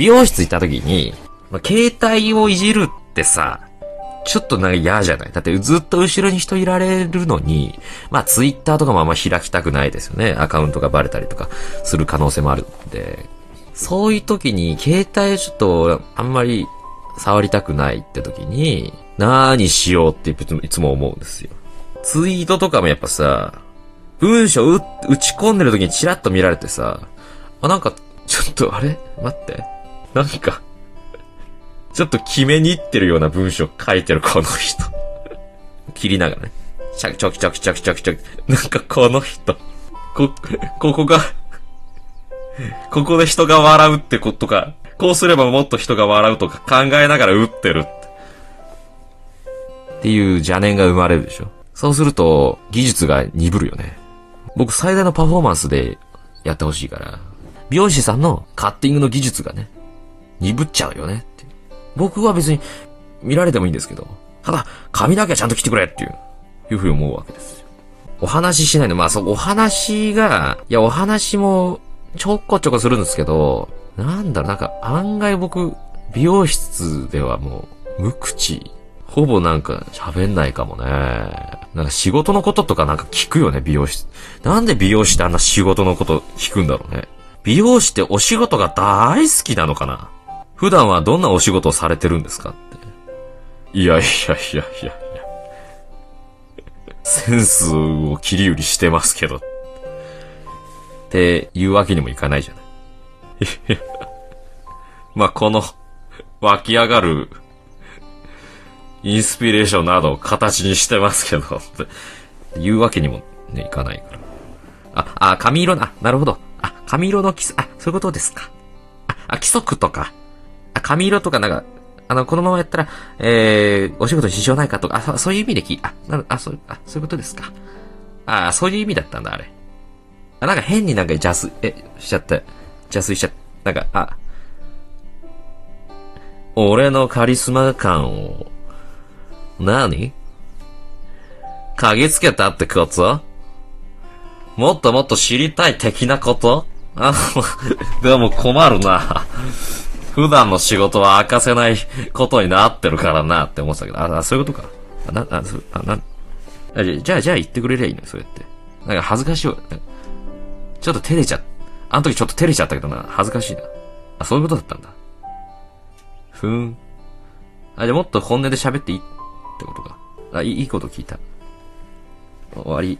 美容室行った時に、まあ、携帯をいじるってさ、ちょっとなんか嫌じゃない？だってずっと後ろに人いられるのに、まあツイッターとかもあんま開きたくないですよね。アカウントがバレたりとかする可能性もあるんで。そういう時に携帯ちょっとあんまり触りたくないって時に、何しようっていつも思うんですよ。ツイートとかもやっぱさ、文章打ち込んでる時にチラッと見られてさ、あ、なんか、ちょっとあれ？待って。なんか、ちょっと決めに行ってるような文章書いてるこの人。切りながらね。ちゃきちょきちょきちょきちょきちょき。なんかこの人。こ、ここがここで人が笑うってことか、こうすればもっと人が笑うとか考えながら打ってるって。っていう邪念が生まれるでしょ。そうすると、技術が鈍るよね。僕最大のパフォーマンスでやってほしいから、美容師さんのカッティングの技術がね、鈍っちゃうよねって。僕は別に見られてもいいんですけど、ただ、髪だけはちゃんと切ってくれっていう、いうふうに思うわけですよ。お話ししないの。まあそう、お話が、いや、お話もちょこちょこするんですけど、なんだろう、なんか案外僕、美容室ではもう、無口。ほぼなんか喋んないかもね。なんか仕事のこととかなんか聞くよね、美容師。なんで美容師ってあんな仕事のこと聞くんだろうね。美容師ってお仕事が大好きなのかな？普段はどんなお仕事をされてるんですかって。いやいやいやいやいや。センスを切り売りしてますけど。っていうわけにもいかないじゃない。まあ、この湧き上がるインスピレーションなどを形にしてますけど、っていうわけにもね、いかないから。あ、あ、髪色な、なるほど。あ、髪色の基礎、あ、そういうことですか。あ、あ規則とか、あ、髪色とかなんか、あの、このままやったら、えー、お仕事に支障ないかとか、あ、そういう意味で聞き、あ、なる、あ、そう、あ、そういうことですか。あ、そういう意味だったんだ、あれ。あ、なんか変になんか邪推、え、しちゃった。邪推しちゃった。なんか、あ、俺のカリスマ感を、何嗅ぎつけたってこと？もっともっと知りたい的なこと？あ、でも困るな。普段の仕事は明かせないことになってるからなって思ってたけど、あ、そういうことか。あ、な、あ、そ、あ、な、じゃあ、じゃあ言ってくれりゃいいのよそうやって。なんか恥ずかしいわ。ちょっと照れちゃ、あの時ちょっと照れちゃったけどな、恥ずかしいな。あ、そういうことだったんだ。ふーん。あ、じゃあもっと本音で喋っていいってことか。あ、いい、いいこと聞いた。終わり。